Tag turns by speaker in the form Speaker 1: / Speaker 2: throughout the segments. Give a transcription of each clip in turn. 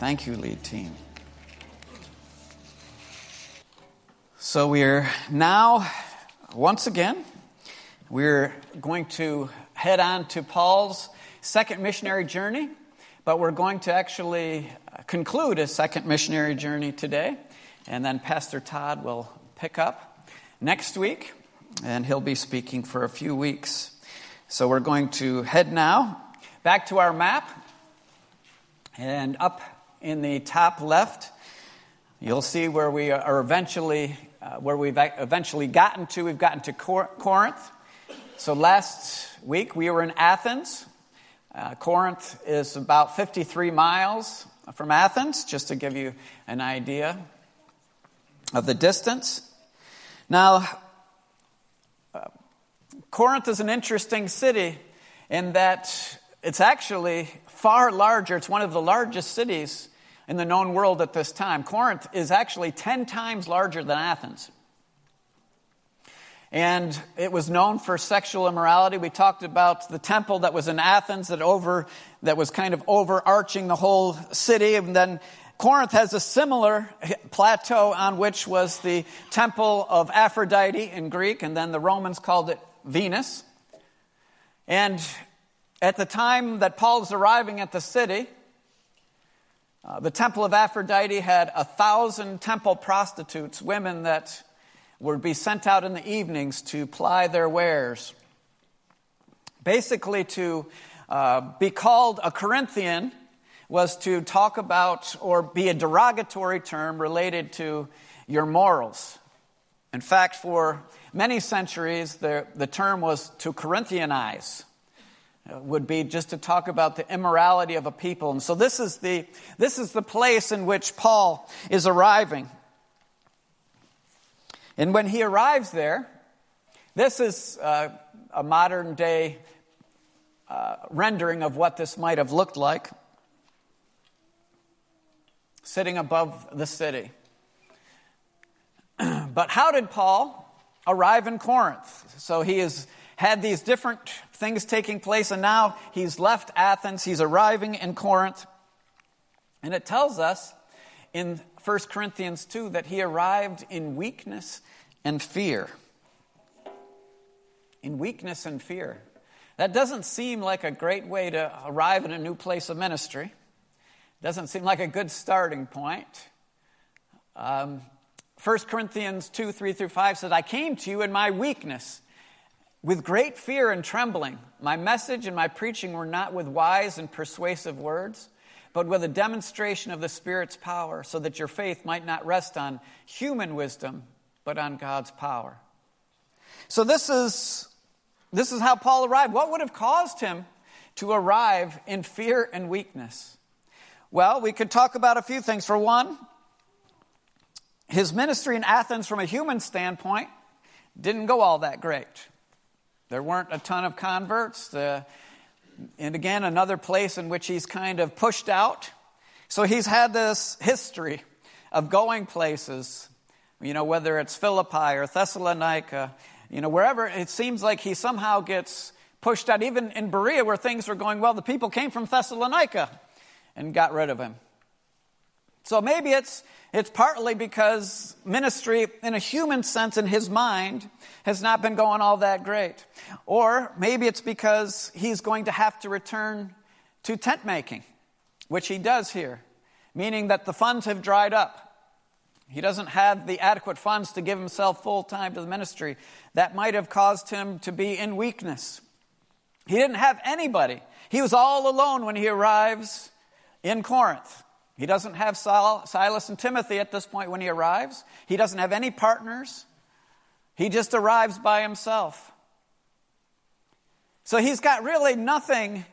Speaker 1: Thank you, lead team. So we're now, once again, we're going to head on to Paul's second missionary journey, but we're going to actually conclude his second missionary journey today, and then Pastor Todd will pick up next week, and he'll be speaking for a few weeks. So we're going to head now back to our map, and up in the top left, you'll see where we are eventually uh, where we've eventually gotten to. We've gotten to Cor- Corinth. So last week we were in Athens. Uh, Corinth is about 53 miles from Athens, just to give you an idea of the distance. Now, uh, Corinth is an interesting city in that it's actually far larger. It's one of the largest cities in the known world at this time. Corinth is actually 10 times larger than Athens. And it was known for sexual immorality. We talked about the temple that was in Athens that over that was kind of overarching the whole city. And then Corinth has a similar plateau on which was the temple of Aphrodite in Greek, and then the Romans called it Venus. And at the time that Paul's arriving at the city, uh, the temple of Aphrodite had a thousand temple prostitutes, women that would be sent out in the evenings to ply their wares. Basically, to uh, be called a Corinthian was to talk about or be a derogatory term related to your morals. In fact, for many centuries, the, the term was to Corinthianize would be just to talk about the immorality of a people. And so this is the, this is the place in which Paul is arriving. And when he arrives there, this is uh, a modern day uh, rendering of what this might have looked like, sitting above the city. but how did Paul arrive in Corinth? So he has had these different things taking place, and now he's left Athens, he's arriving in Corinth. And it tells us in 1 Corinthians 2 that he arrived in weakness and fear. In weakness and fear. That doesn't seem like a great way to arrive in a new place of ministry. Doesn't seem like a good starting point. Um, 1 Corinthians 2 3 through 5 says, I came to you in my weakness with great fear and trembling, my message and my preaching were not with wise and persuasive words, but with a demonstration of the Spirit's power, so that your faith might not rest on human wisdom, but on God's power. So, this is, this is how Paul arrived. What would have caused him to arrive in fear and weakness? Well, we could talk about a few things. For one, his ministry in Athens, from a human standpoint, didn't go all that great. There weren't a ton of converts. And again, another place in which he's kind of pushed out. So he's had this history of going places, you know, whether it's Philippi or Thessalonica, you know, wherever it seems like he somehow gets pushed out. Even in Berea, where things were going well, the people came from Thessalonica and got rid of him. So maybe it's it's partly because ministry, in a human sense, in his mind, has not been going all that great. Or maybe it's because he's going to have to return to tent making, which he does here, meaning that the funds have dried up. He doesn't have the adequate funds to give himself full time to the ministry. That might have caused him to be in weakness. He didn't have anybody. He was all alone when he arrives in Corinth. He doesn't have Silas and Timothy at this point when he arrives. He doesn't have any partners. He just arrives by himself. So he's got really nothing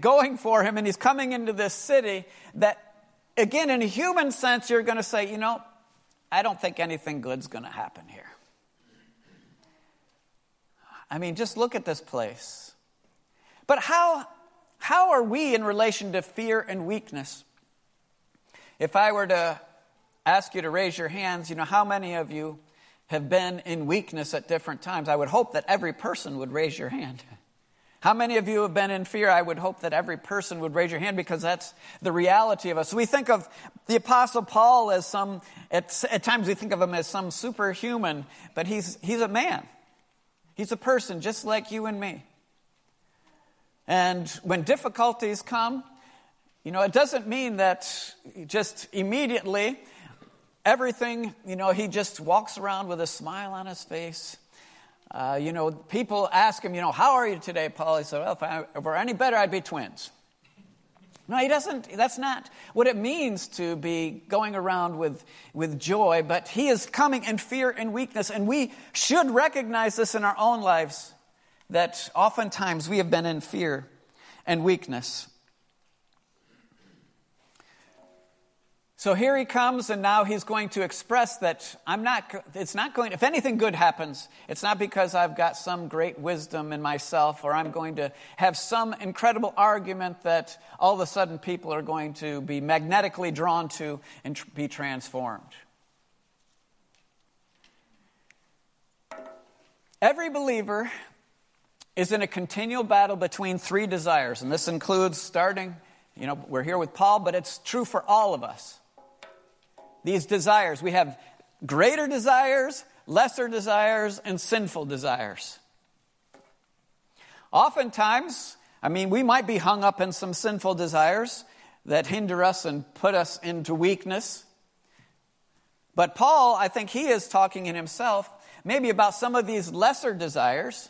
Speaker 1: going for him, and he's coming into this city that, again, in a human sense, you're going to say, you know, I don't think anything good's going to happen here. I mean, just look at this place. But how, how are we in relation to fear and weakness? If I were to ask you to raise your hands, you know, how many of you have been in weakness at different times? I would hope that every person would raise your hand. How many of you have been in fear? I would hope that every person would raise your hand because that's the reality of us. We think of the Apostle Paul as some, at, at times we think of him as some superhuman, but he's, he's a man. He's a person just like you and me. And when difficulties come, you know, it doesn't mean that just immediately everything, you know, he just walks around with a smile on his face uh, you know, people ask him, you know, how are you today, Paul? He said, well, if I were any better, I'd be twins. No, he doesn't. That's not what it means to be going around with, with joy, but he is coming in fear and weakness. And we should recognize this in our own lives that oftentimes we have been in fear and weakness. So here he comes, and now he's going to express that I'm not, it's not going, if anything good happens, it's not because I've got some great wisdom in myself or I'm going to have some incredible argument that all of a sudden people are going to be magnetically drawn to and tr- be transformed. Every believer is in a continual battle between three desires, and this includes starting, you know, we're here with Paul, but it's true for all of us these desires. We have greater desires, lesser desires, and sinful desires. Oftentimes, I mean, we might be hung up in some sinful desires that hinder us and put us into weakness. But Paul, I think he is talking in himself maybe about some of these lesser desires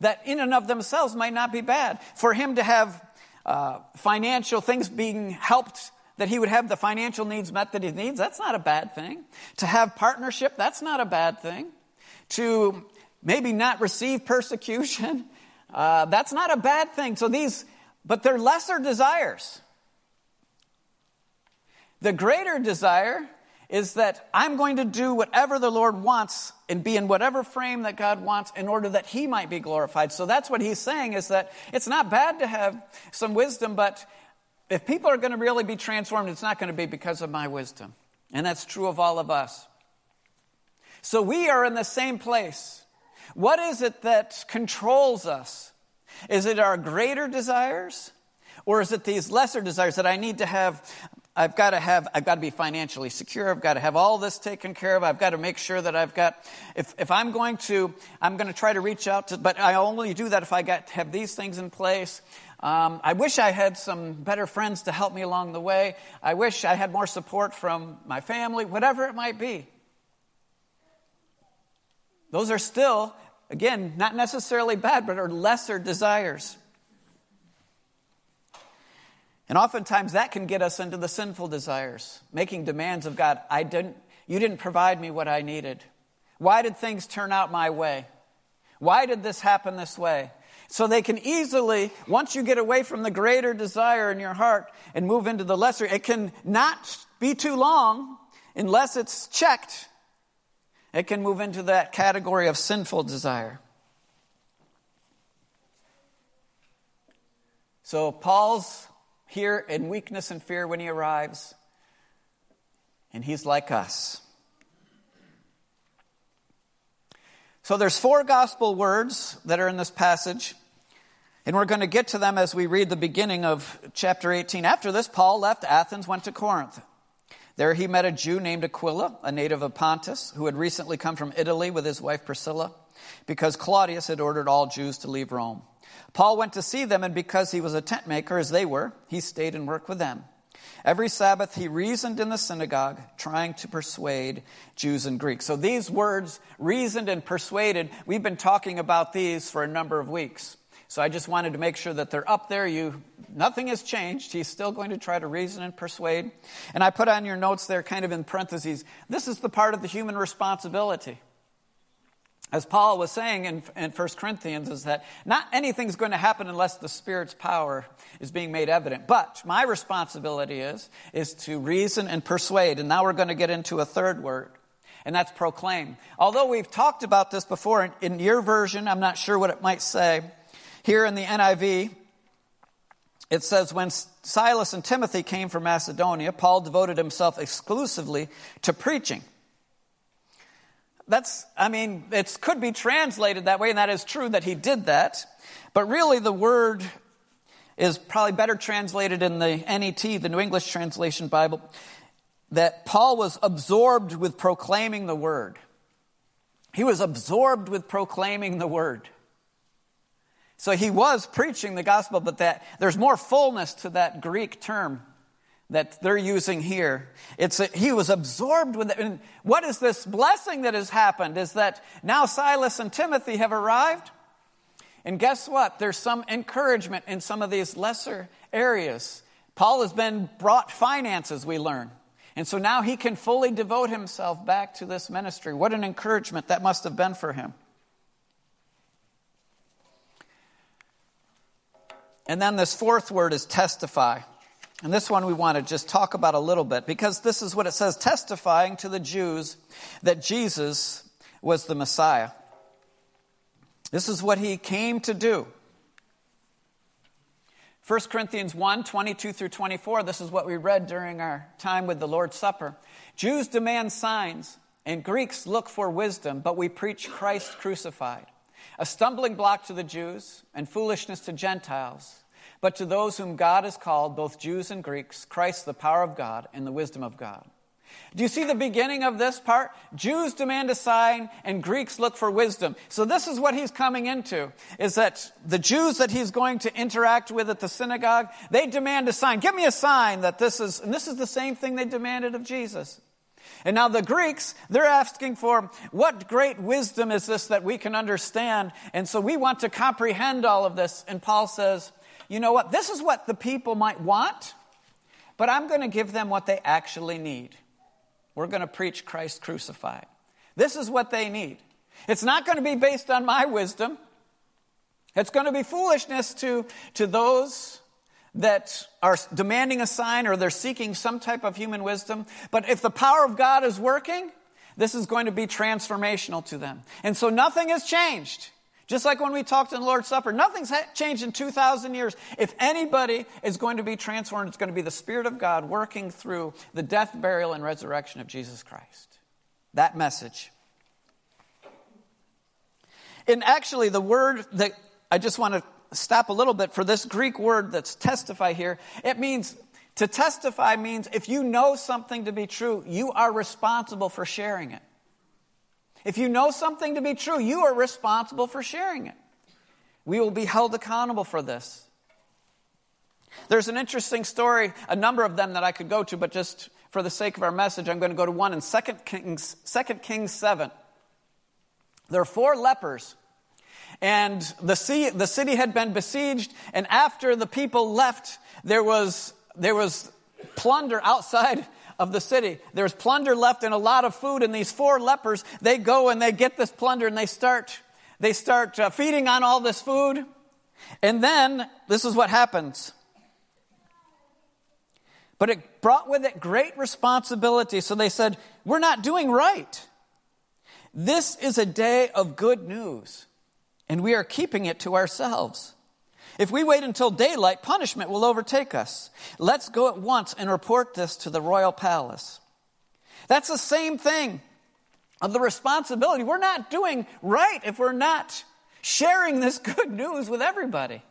Speaker 1: that in and of themselves might not be bad. For him to have uh, financial things being helped that he would have the financial needs met that he needs, that's not a bad thing. To have partnership, that's not a bad thing. To maybe not receive persecution, uh, that's not a bad thing. So these, but they're lesser desires. The greater desire is that I'm going to do whatever the Lord wants and be in whatever frame that God wants in order that He might be glorified. So that's what He's saying is that it's not bad to have some wisdom, but if people are going to really be transformed, it's not going to be because of my wisdom. And that's true of all of us. So we are in the same place. What is it that controls us? Is it our greater desires? Or is it these lesser desires that I need to have? I've got to have, I've got to be financially secure. I've got to have all this taken care of. I've got to make sure that I've got, if, if I'm going to, I'm going to try to reach out to, but I only do that if I got, have these things in place. Um, I wish I had some better friends to help me along the way. I wish I had more support from my family, whatever it might be. Those are still, again, not necessarily bad, but are lesser desires. And oftentimes that can get us into the sinful desires, making demands of God. I didn't, you didn't provide me what I needed. Why did things turn out my way? Why did this happen this way? So they can easily, once you get away from the greater desire in your heart and move into the lesser, it can not be too long unless it's checked. It can move into that category of sinful desire. So Paul's here in weakness and fear when he arrives, and he's like us. So there's four gospel words that are in this passage. And we're going to get to them as we read the beginning of chapter 18. After this, Paul left Athens, went to Corinth. There he met a Jew named Aquila, a native of Pontus, who had recently come from Italy with his wife Priscilla, because Claudius had ordered all Jews to leave Rome. Paul went to see them, and because he was a tent maker as they were, he stayed and worked with them. Every Sabbath he reasoned in the synagogue, trying to persuade Jews and Greeks. So these words, reasoned and persuaded, we've been talking about these for a number of weeks. So I just wanted to make sure that they're up there. You, nothing has changed. He's still going to try to reason and persuade. And I put on your notes there, kind of in parentheses, this is the part of the human responsibility as Paul was saying in, in 1 Corinthians, is that not anything's going to happen unless the Spirit's power is being made evident. But my responsibility is, is to reason and persuade. And now we're going to get into a third word, and that's proclaim. Although we've talked about this before, in, in your version, I'm not sure what it might say. Here in the NIV, it says, when Silas and Timothy came from Macedonia, Paul devoted himself exclusively to preaching that's, I mean, it could be translated that way, and that is true that he did that. But really, the word is probably better translated in the NET, the New English Translation Bible, that Paul was absorbed with proclaiming the word. He was absorbed with proclaiming the word. So he was preaching the gospel, but that there's more fullness to that Greek term that they're using here. It's a, he was absorbed with it. And what is this blessing that has happened? Is that now Silas and Timothy have arrived? And guess what? There's some encouragement in some of these lesser areas. Paul has been brought finances, we learn. And so now he can fully devote himself back to this ministry. What an encouragement that must have been for him. And then this fourth word is testify. And this one we want to just talk about a little bit because this is what it says testifying to the Jews that Jesus was the Messiah. This is what he came to do. 1 Corinthians 1 22 through 24, this is what we read during our time with the Lord's Supper. Jews demand signs, and Greeks look for wisdom, but we preach Christ crucified, a stumbling block to the Jews and foolishness to Gentiles. But to those whom God has called, both Jews and Greeks, Christ the power of God and the wisdom of God. Do you see the beginning of this part? Jews demand a sign and Greeks look for wisdom. So this is what he's coming into, is that the Jews that he's going to interact with at the synagogue, they demand a sign. Give me a sign that this is, and this is the same thing they demanded of Jesus. And now the Greeks, they're asking for what great wisdom is this that we can understand? And so we want to comprehend all of this. And Paul says, you know what? This is what the people might want, but I'm going to give them what they actually need. We're going to preach Christ crucified. This is what they need. It's not going to be based on my wisdom. It's going to be foolishness to, to those that are demanding a sign or they're seeking some type of human wisdom. But if the power of God is working, this is going to be transformational to them. And so nothing has changed. Just like when we talked in the Lord's Supper, nothing's changed in 2,000 years. If anybody is going to be transformed, it's going to be the Spirit of God working through the death, burial, and resurrection of Jesus Christ. That message. And actually, the word that I just want to stop a little bit for this Greek word that's testify here, it means to testify means if you know something to be true, you are responsible for sharing it. If you know something to be true, you are responsible for sharing it. We will be held accountable for this. There's an interesting story, a number of them that I could go to, but just for the sake of our message, I'm going to go to one in 2 Kings, 2 Kings 7. There are four lepers, and the, sea, the city had been besieged, and after the people left, there was, there was plunder outside of the city. There's plunder left and a lot of food, and these four lepers, they go and they get this plunder and they start, they start uh, feeding on all this food. And then, this is what happens. But it brought with it great responsibility. So they said, We're not doing right. This is a day of good news, and we are keeping it to ourselves. If we wait until daylight, punishment will overtake us. Let's go at once and report this to the royal palace. That's the same thing of the responsibility. We're not doing right if we're not sharing this good news with everybody.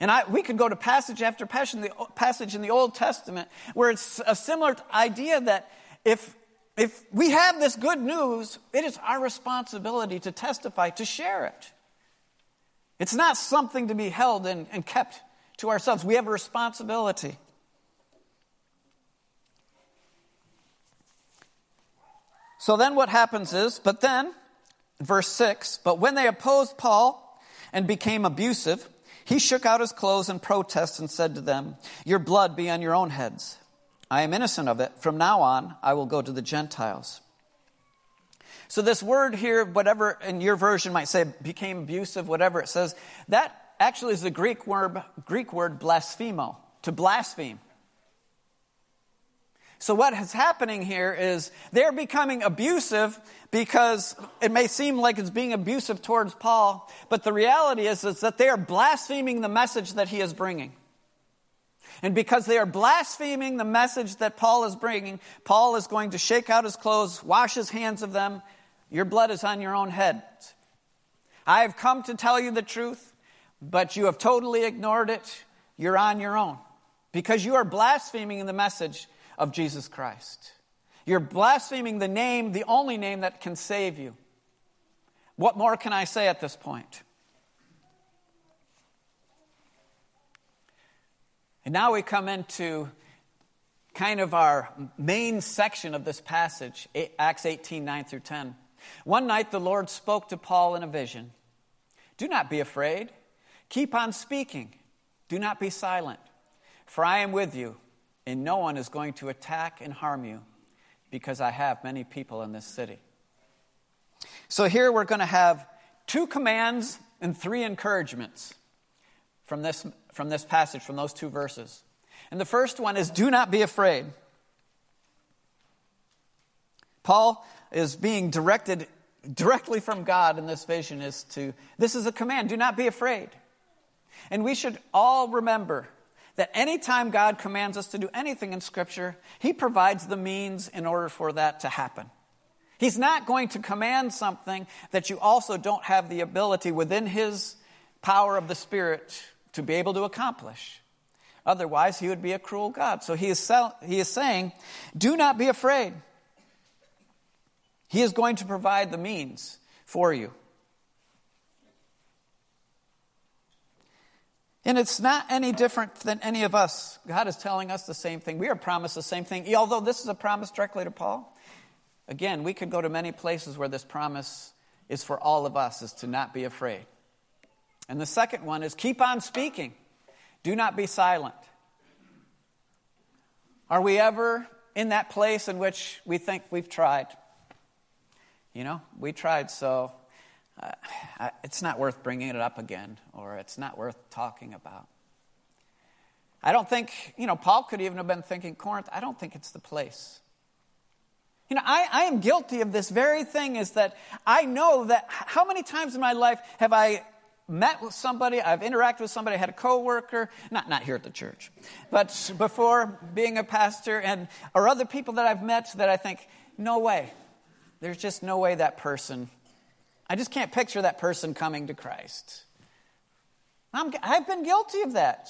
Speaker 1: And I, we could go to passage after passage in, the, passage in the Old Testament where it's a similar idea that if, if we have this good news, it is our responsibility to testify, to share it. It's not something to be held and, and kept to ourselves. We have a responsibility. So then what happens is, but then, verse 6, but when they opposed Paul and became abusive, he shook out his clothes in protest and said to them, Your blood be on your own heads. I am innocent of it. From now on, I will go to the Gentiles. So, this word here, whatever in your version might say became abusive, whatever it says, that actually is the Greek word, Greek word blasphemo, to blaspheme. So, what is happening here is they're becoming abusive because it may seem like it's being abusive towards Paul, but the reality is, is that they are blaspheming the message that he is bringing. And because they are blaspheming the message that Paul is bringing, Paul is going to shake out his clothes, wash his hands of them. Your blood is on your own head. I have come to tell you the truth, but you have totally ignored it. You're on your own because you are blaspheming the message of Jesus Christ. You're blaspheming the name, the only name that can save you. What more can I say at this point? And now we come into kind of our main section of this passage, Acts 18 9 through 10. One night the Lord spoke to Paul in a vision Do not be afraid, keep on speaking, do not be silent, for I am with you, and no one is going to attack and harm you, because I have many people in this city. So here we're going to have two commands and three encouragements from this from this passage, from those two verses. And the first one is do not be afraid. Paul is being directed directly from God in this vision is to this is a command, do not be afraid. And we should all remember that anytime God commands us to do anything in Scripture, He provides the means in order for that to happen. He's not going to command something that you also don't have the ability within His power of the Spirit to be able to accomplish. Otherwise, he would be a cruel God. So he is, sell, he is saying, do not be afraid. He is going to provide the means for you. And it's not any different than any of us. God is telling us the same thing. We are promised the same thing. Although this is a promise directly to Paul, again, we could go to many places where this promise is for all of us, is to not be afraid. And the second one is keep on speaking, do not be silent. Are we ever in that place in which we think we've tried? You know, we tried, so uh, it's not worth bringing it up again, or it's not worth talking about. I don't think, you know, Paul could even have been thinking, Corinth, I don't think it's the place. You know, I, I am guilty of this very thing is that I know that how many times in my life have I met with somebody, I've interacted with somebody, I had a coworker, not not here at the church, but before being a pastor, and or other people that I've met that I think, no way, there's just no way that person. I just can't picture that person coming to Christ. I'm, I've been guilty of that.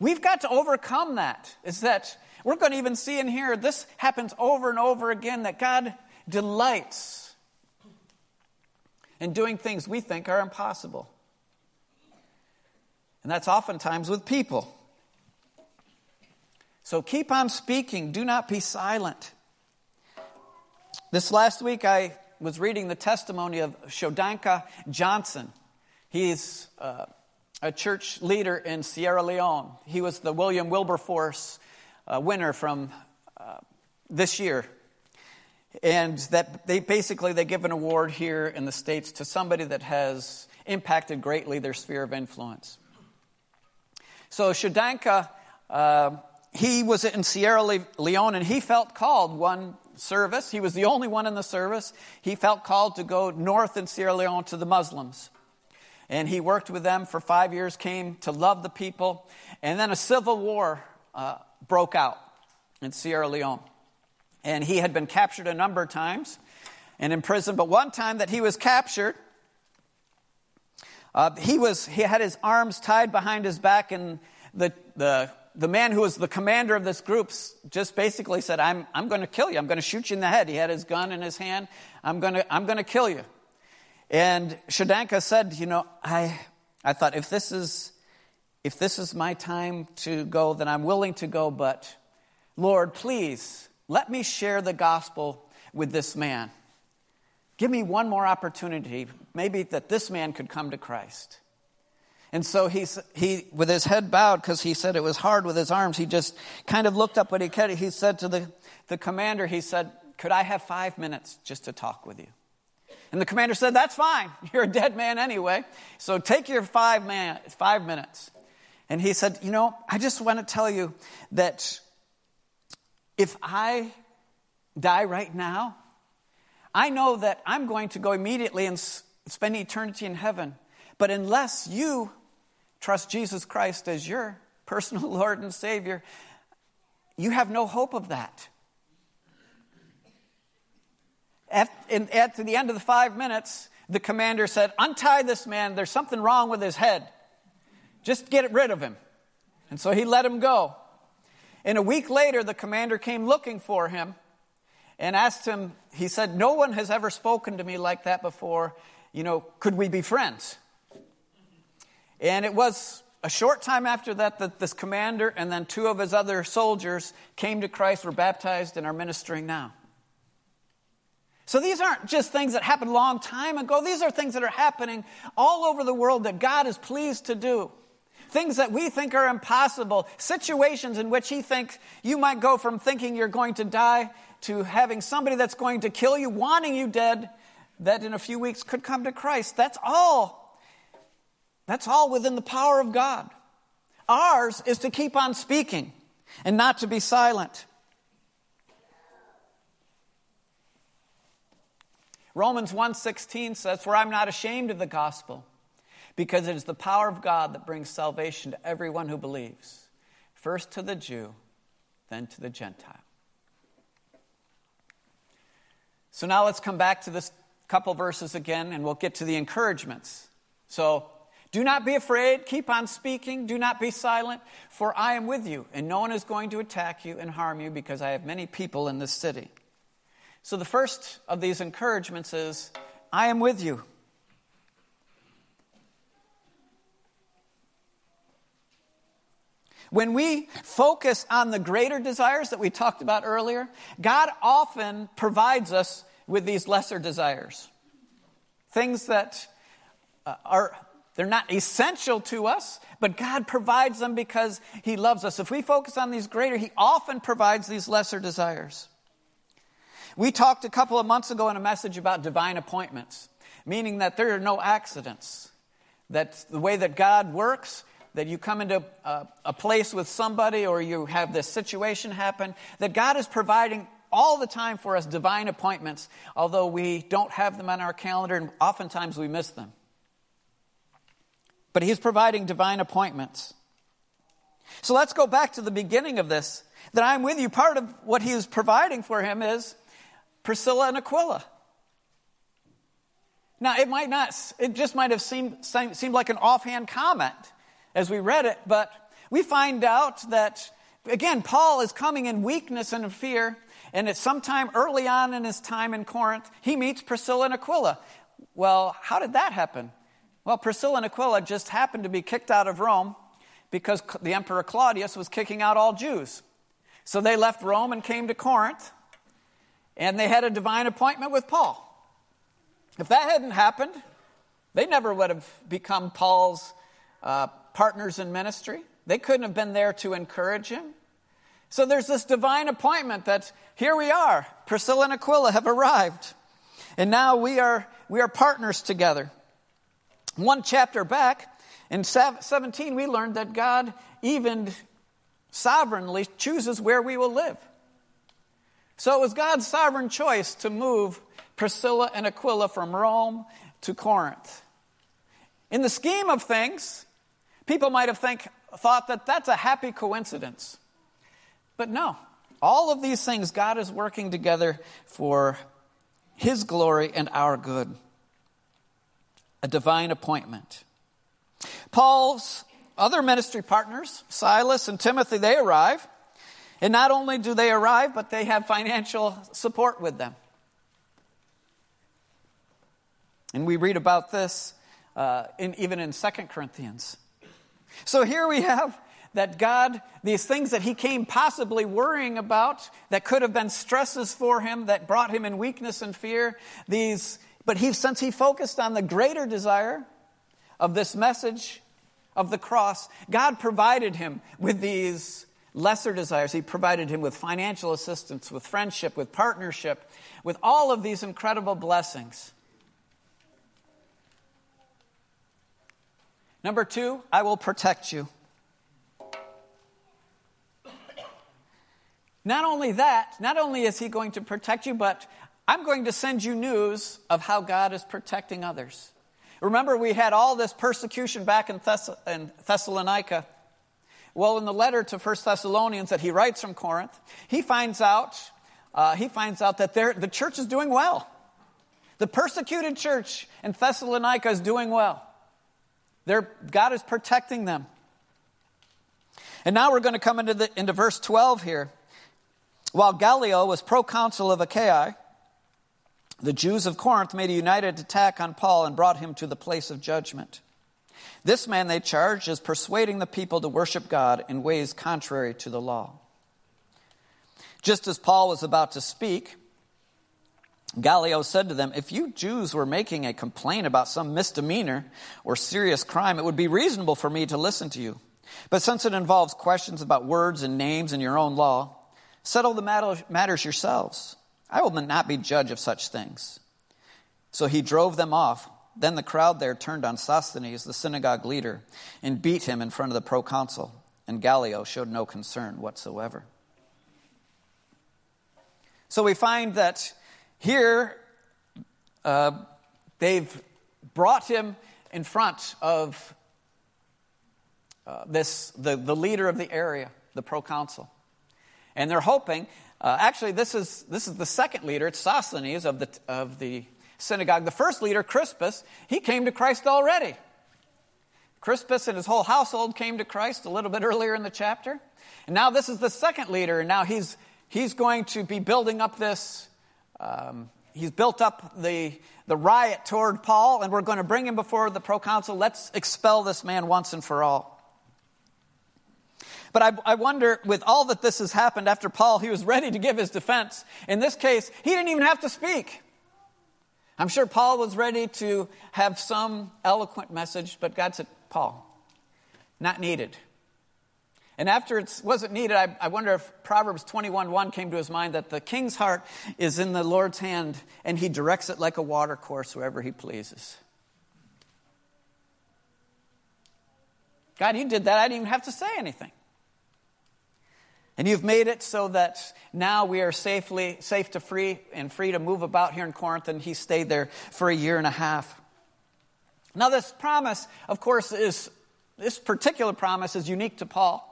Speaker 1: We've got to overcome that. Is that we're going to even see in here, this happens over and over again, that God delights in doing things we think are impossible. And that's oftentimes with people. So keep on speaking, do not be silent. This last week, I was reading the testimony of Shodankeh Johnson. He's uh, a church leader in Sierra Leone. He was the William Wilberforce uh, winner from uh, this year and that they basically they give an award here in the states to somebody that has impacted greatly their sphere of influence so Shodankeh, uh, he was in sierra leone and he felt called one service. He was the only one in the service. He felt called to go north in sierra leone to the muslims. And he worked with them for five years came to love the people. And then a civil war uh, broke out in sierra leone. And he had been captured a number of times and imprisoned. But one time that he was captured, uh, he, was, he had his arms tied behind his back, and the, the, the man who was the commander of this group just basically said, I'm, I'm going to kill you. I'm going to shoot you in the head. He had his gun in his hand. I'm going to, I'm going to kill you. And Shodankeh said, You know, I, I thought, if this, is, if this is my time to go, then I'm willing to go, but Lord, please let me share the gospel with this man. Give me one more opportunity, maybe that this man could come to Christ. And so he, he, with his head bowed, because he said it was hard with his arms, he just kind of looked up what he could. He said to the, the commander, he said, Could I have five minutes just to talk with you? And the commander said, That's fine. You're a dead man anyway. So take your five, man, five minutes. And he said, You know, I just want to tell you that if I die right now, I know that I'm going to go immediately and spend eternity in heaven. But unless you trust Jesus Christ as your personal Lord and Savior, you have no hope of that. At, at the end of the five minutes, the commander said, Untie this man. There's something wrong with his head. Just get rid of him. And so he let him go. And a week later, the commander came looking for him and asked him, he said, No one has ever spoken to me like that before. You know, could we be friends? And it was a short time after that that this commander and then two of his other soldiers came to Christ, were baptized, and are ministering now. So these aren't just things that happened a long time ago. These are things that are happening all over the world that God is pleased to do. Things that we think are impossible, situations in which He thinks you might go from thinking you're going to die to having somebody that's going to kill you, wanting you dead, that in a few weeks could come to Christ. That's all. That's all within the power of God. Ours is to keep on speaking and not to be silent. Romans 1:16 says, "For I'm not ashamed of the gospel, because it is the power of God that brings salvation to everyone who believes, first to the Jew, then to the Gentile." So now let's come back to this couple verses again and we'll get to the encouragements. So, do not be afraid, keep on speaking, do not be silent, for I am with you, and no one is going to attack you and harm you because I have many people in this city. So, the first of these encouragements is I am with you. When we focus on the greater desires that we talked about earlier, God often provides us with these lesser desires. Things that uh, are they're not essential to us, but God provides them because he loves us. If we focus on these greater, he often provides these lesser desires. We talked a couple of months ago in a message about divine appointments, meaning that there are no accidents. That the way that God works, that you come into a, a, place with somebody or you have this situation happen, that God is providing all the time for us divine appointments, although we don't have them on our calendar and oftentimes we miss them. But He's providing divine appointments. So let's go back to the beginning of this. That I'm with you. Part of what He is providing for him is Priscilla and Aquila. Now, it might not, it just might have seemed, seemed like an offhand comment as we read it, but we find out that, again, Paul is coming in weakness and in fear, and at some time early on in his time in Corinth, he meets Priscilla and Aquila. Well, how did that happen? Well, Priscilla and Aquila just happened to be kicked out of Rome because the Emperor Claudius was kicking out all Jews. So they left Rome and came to Corinth, and they had a divine appointment with Paul. If that hadn't happened, they never would have become Paul's uh, partners in ministry. They couldn't have been there to encourage him. So there's this divine appointment that here we are. Priscilla and Aquila have arrived. And now we are, we are partners together. One chapter back, in 17, we learned that God even sovereignly chooses where we will live. So it was God's sovereign choice to move Priscilla and Aquila from Rome to Corinth. In the scheme of things, People might have think, thought that that's a happy coincidence. But no, all of these things God is working together for His glory and our good. A divine appointment. Paul's other ministry partners, Silas and Timothy, they arrive. And not only do they arrive, but they have financial support with them. And we read about this uh, in, even in 2 Corinthians. So here we have that God, these things that he came possibly worrying about, that could have been stresses for him, that brought him in weakness and fear, these, but he, since he focused on the greater desire of this message of the cross, God provided him with these lesser desires. He provided him with financial assistance, with friendship, with partnership, with all of these incredible blessings. Number two, I will protect you. Not only that, not only is he going to protect you, but I'm going to send you news of how God is protecting others. Remember, we had all this persecution back in, Thess- in Thessalonica. Well, in the letter to First Thessalonians that he writes from Corinth, he finds out, uh, he finds out that the church is doing well. The persecuted church in Thessalonica is doing well. God is protecting them. And now we're going to come into, the, into verse 12 here. While Gallio was proconsul of Achaia, the Jews of Corinth made a united attack on Paul and brought him to the place of judgment. This man they charged as persuading the people to worship God in ways contrary to the law. Just as Paul was about to speak, Gallio said to them, If you Jews were making a complaint about some misdemeanor or serious crime, it would be reasonable for me to listen to you. But since it involves questions about words and names in your own law, settle the matters yourselves. I will not be judge of such things. So he drove them off. Then the crowd there turned on Sosthenes, the synagogue leader, and beat him in front of the proconsul. And Gallio showed no concern whatsoever. So we find that here uh, they've brought him in front of uh, this, the, the leader of the area, the proconsul. And they're hoping, uh, actually, this is, this is the second leader, it's Sosthenes of the, of the synagogue. The first leader, Crispus, he came to Christ already. Crispus and his whole household came to Christ a little bit earlier in the chapter. And now this is the second leader, and now he's, he's going to be building up this. Um, he's built up the, the riot toward Paul, and we're going to bring him before the proconsul. Let's expel this man once and for all. But I, I, wonder, with all that this has happened after Paul, he was ready to give his defense. In this case, he didn't even have to speak. I'm sure Paul was ready to have some eloquent message, but God said, Paul, not needed. And after it wasn't needed, I, I wonder if Proverbs 21.1 came to his mind that the king's heart is in the Lord's hand and he directs it like a watercourse wherever he pleases. God, you did that. I didn't even have to say anything. And you've made it so that now we are safely, safe to free and free to move about here in Corinth, and he stayed there for a year and a half. Now, this promise, of course, is this particular promise is unique to Paul.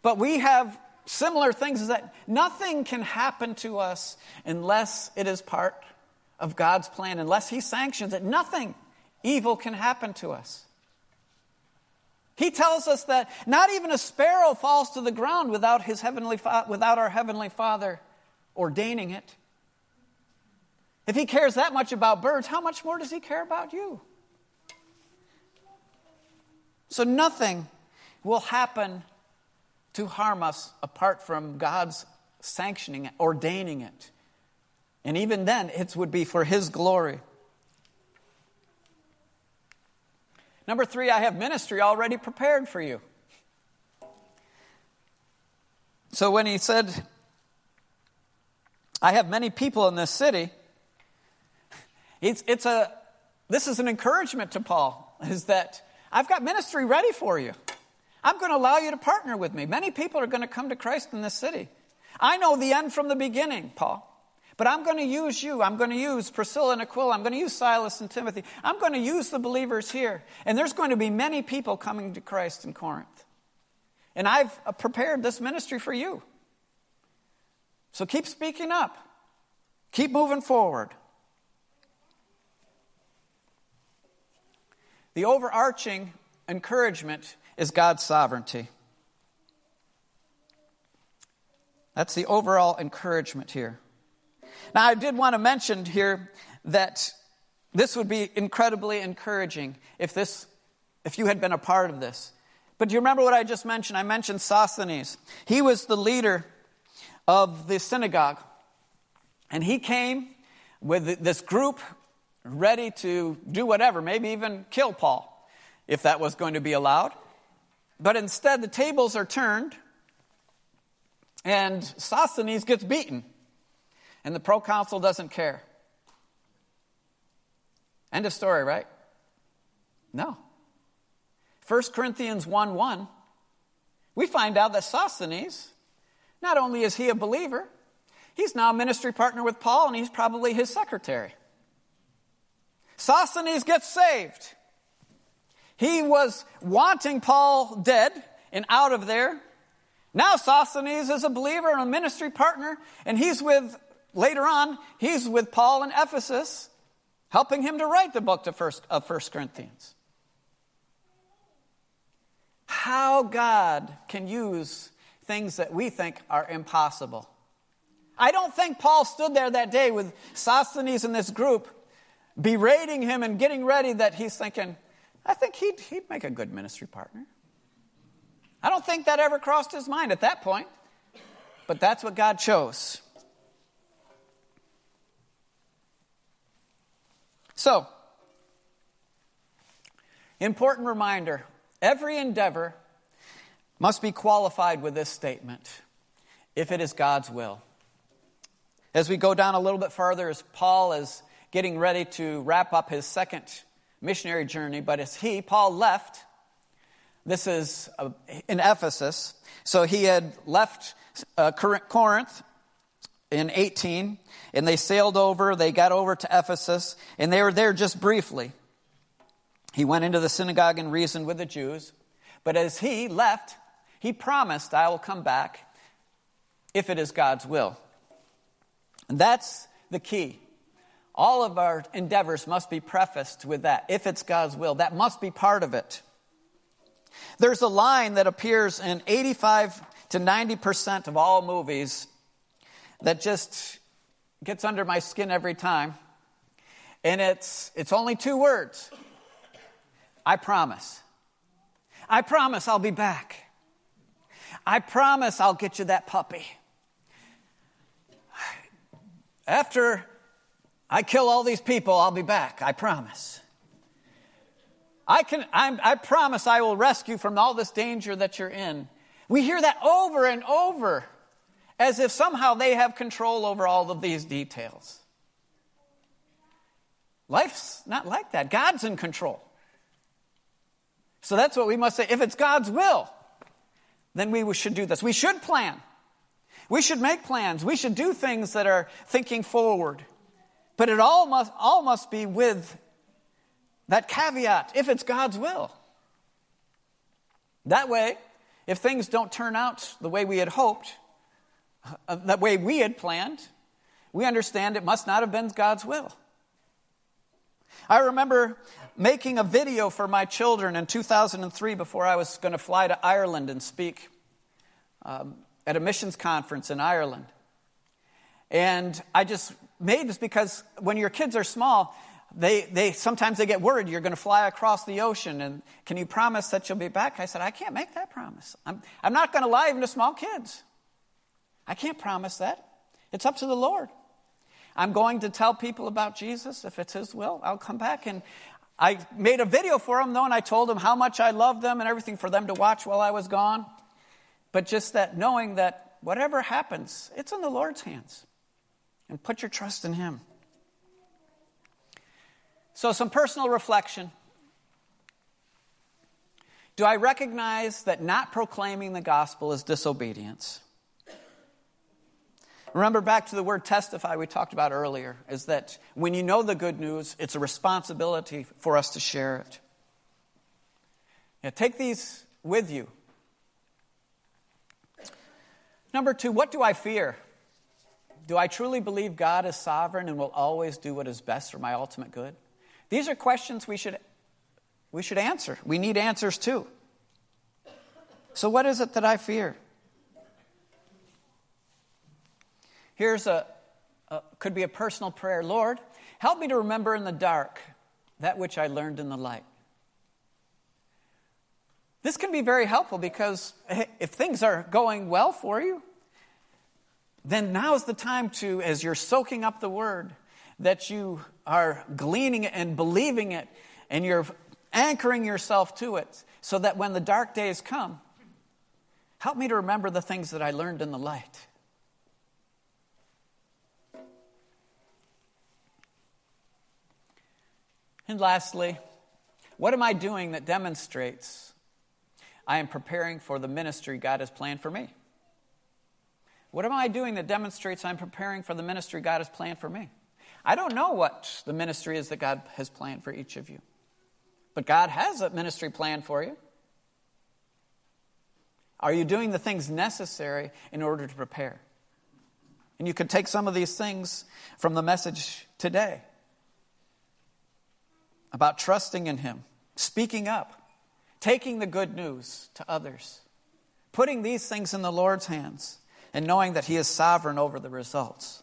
Speaker 1: But we have similar things that nothing can happen to us unless it is part of God's plan, unless He sanctions it. Nothing evil can happen to us. He tells us that not even a sparrow falls to the ground without, his heavenly fa- without our Heavenly Father ordaining it. If He cares that much about birds, how much more does He care about you? So nothing will happen to harm us apart from God's sanctioning it, ordaining it. And even then, it would be for His glory. Number three, I have ministry already prepared for you. So when he said, I have many people in this city, it's, it's a, this is an encouragement to Paul, is that I've got ministry ready for you. I'm going to allow you to partner with me. Many people are going to come to Christ in this city. I know the end from the beginning, Paul. But I'm going to use you. I'm going to use Priscilla and Aquila. I'm going to use Silas and Timothy. I'm going to use the believers here. And there's going to be many people coming to Christ in Corinth. And I've uh, prepared this ministry for you. So keep speaking up, keep moving forward. The overarching encouragement is God's sovereignty. That's the overall encouragement here. Now, I did want to mention here that this would be incredibly encouraging if this if you had been a part of this. But do you remember what I just mentioned? I mentioned Sosthenes. He was the leader of the synagogue. And he came with this group ready to do whatever, maybe even kill Paul, if that was going to be allowed. But instead, the tables are turned, and Sosthenes gets beaten and the proconsul doesn't care. End of story, right? No. 1 Corinthians 1 1, we find out that Sosthenes, not only is he a believer, he's now a ministry partner with Paul and he's probably his secretary. Sosthenes gets saved. He was wanting Paul dead and out of there. Now Sosthenes is a believer and a ministry partner, and he's with, later on, he's with Paul in Ephesus, helping him to write the book of First, of First Corinthians. How God can use things that we think are impossible. I don't think Paul stood there that day with Sosthenes and this group berating him and getting ready that he's thinking, I think he'd, he'd make a good ministry partner. I don't think that ever crossed his mind at that point, but that's what God chose. So, important reminder every endeavor must be qualified with this statement if it is God's will. As we go down a little bit farther, as Paul is getting ready to wrap up his second missionary journey, but as he, Paul, left, this is uh, in Ephesus. So he had left uh, Corinth in 18, and they sailed over, they got over to Ephesus, and they were there just briefly. He went into the synagogue and reasoned with the Jews. But as he left, he promised, I will come back if it is God's will. And that's the key. All of our endeavors must be prefaced with that. If it's God's will, that must be part of it. There's a line that appears in 85 to 90% of all movies that just gets under my skin every time. And it's, it's only two words I promise. I promise I'll be back. I promise I'll get you that puppy. After I kill all these people, I'll be back. I promise. I, can, I'm, I promise I will rescue from all this danger that you're in. We hear that over and over as if somehow they have control over all of these details. Life's not like that. God's in control. So that's what we must say. If it's God's will, then we should do this. We should plan. We should make plans. We should do things that are thinking forward. But it all must, all must be with that caveat if it's God's will. That way, if things don't turn out the way we had hoped, the way we had planned, we understand it must not have been God's will. I remember making a video for my children in 2003 before I was going to fly to Ireland and speak um, at a missions conference in Ireland. And I just made this because when your kids are small, they, they sometimes they get worried you're going to fly across the ocean and can you promise that you'll be back i said i can't make that promise i'm, I'm not going to lie even to small kids i can't promise that it's up to the lord i'm going to tell people about jesus if it's his will i'll come back and I made a video for them, though, and I told them how much I loved them and everything for them to watch while I was gone. But just that knowing that whatever happens, it's in the Lord's hands. And put your trust in Him. So, some personal reflection. Do I recognize that not proclaiming the gospel is disobedience? Remember back to the word testify we talked about earlier, is that when you know the good news, it's a responsibility for us to share it. Now, take these with you. Number two, what do I fear? Do I truly believe God is sovereign and will always do what is best for my ultimate good? These are questions we should, we should answer. We need answers too. So, what is it that I fear? Here's a, a, could be a personal prayer Lord, help me to remember in the dark that which I learned in the light. This can be very helpful because if things are going well for you, then now is the time to, as you're soaking up the word, that you are gleaning it and believing it, and you're anchoring yourself to it, so that when the dark days come, help me to remember the things that I learned in the light. And lastly, what am I doing that demonstrates I am preparing for the ministry God has planned for me? What am I doing that demonstrates I'm preparing for the ministry God has planned for me? I don't know what the ministry is that God has planned for each of you, but God has a ministry plan for you. Are you doing the things necessary in order to prepare? And you could take some of these things from the message today about trusting in Him, speaking up, taking the good news to others, putting these things in the Lord's hands, and knowing that He is sovereign over the results.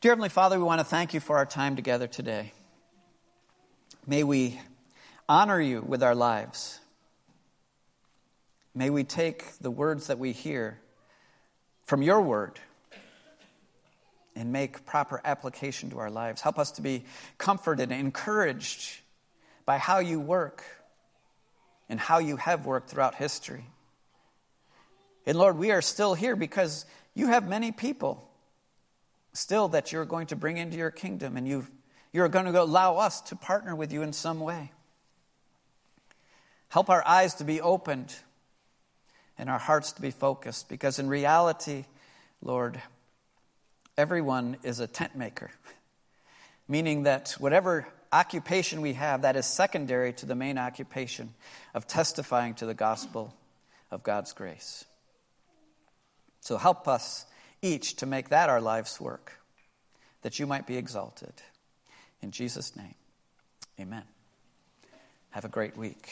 Speaker 1: Dear Heavenly Father, we want to thank you for our time together today. May we honor you with our lives. May we take the words that we hear from your word and make proper application to our lives. Help us to be comforted and encouraged by how you work and how you have worked throughout history. And Lord, we are still here because you have many people still that you're going to bring into your kingdom and you you're going to allow us to partner with you in some way. Help our eyes to be opened and our hearts to be focused because in reality, Lord, everyone is a tent maker, meaning that whatever occupation we have, that is secondary to the main occupation of testifying to the gospel of God's grace. So help us each to make that our life's work, that you might be exalted. In Jesus' name, amen. Have a great week.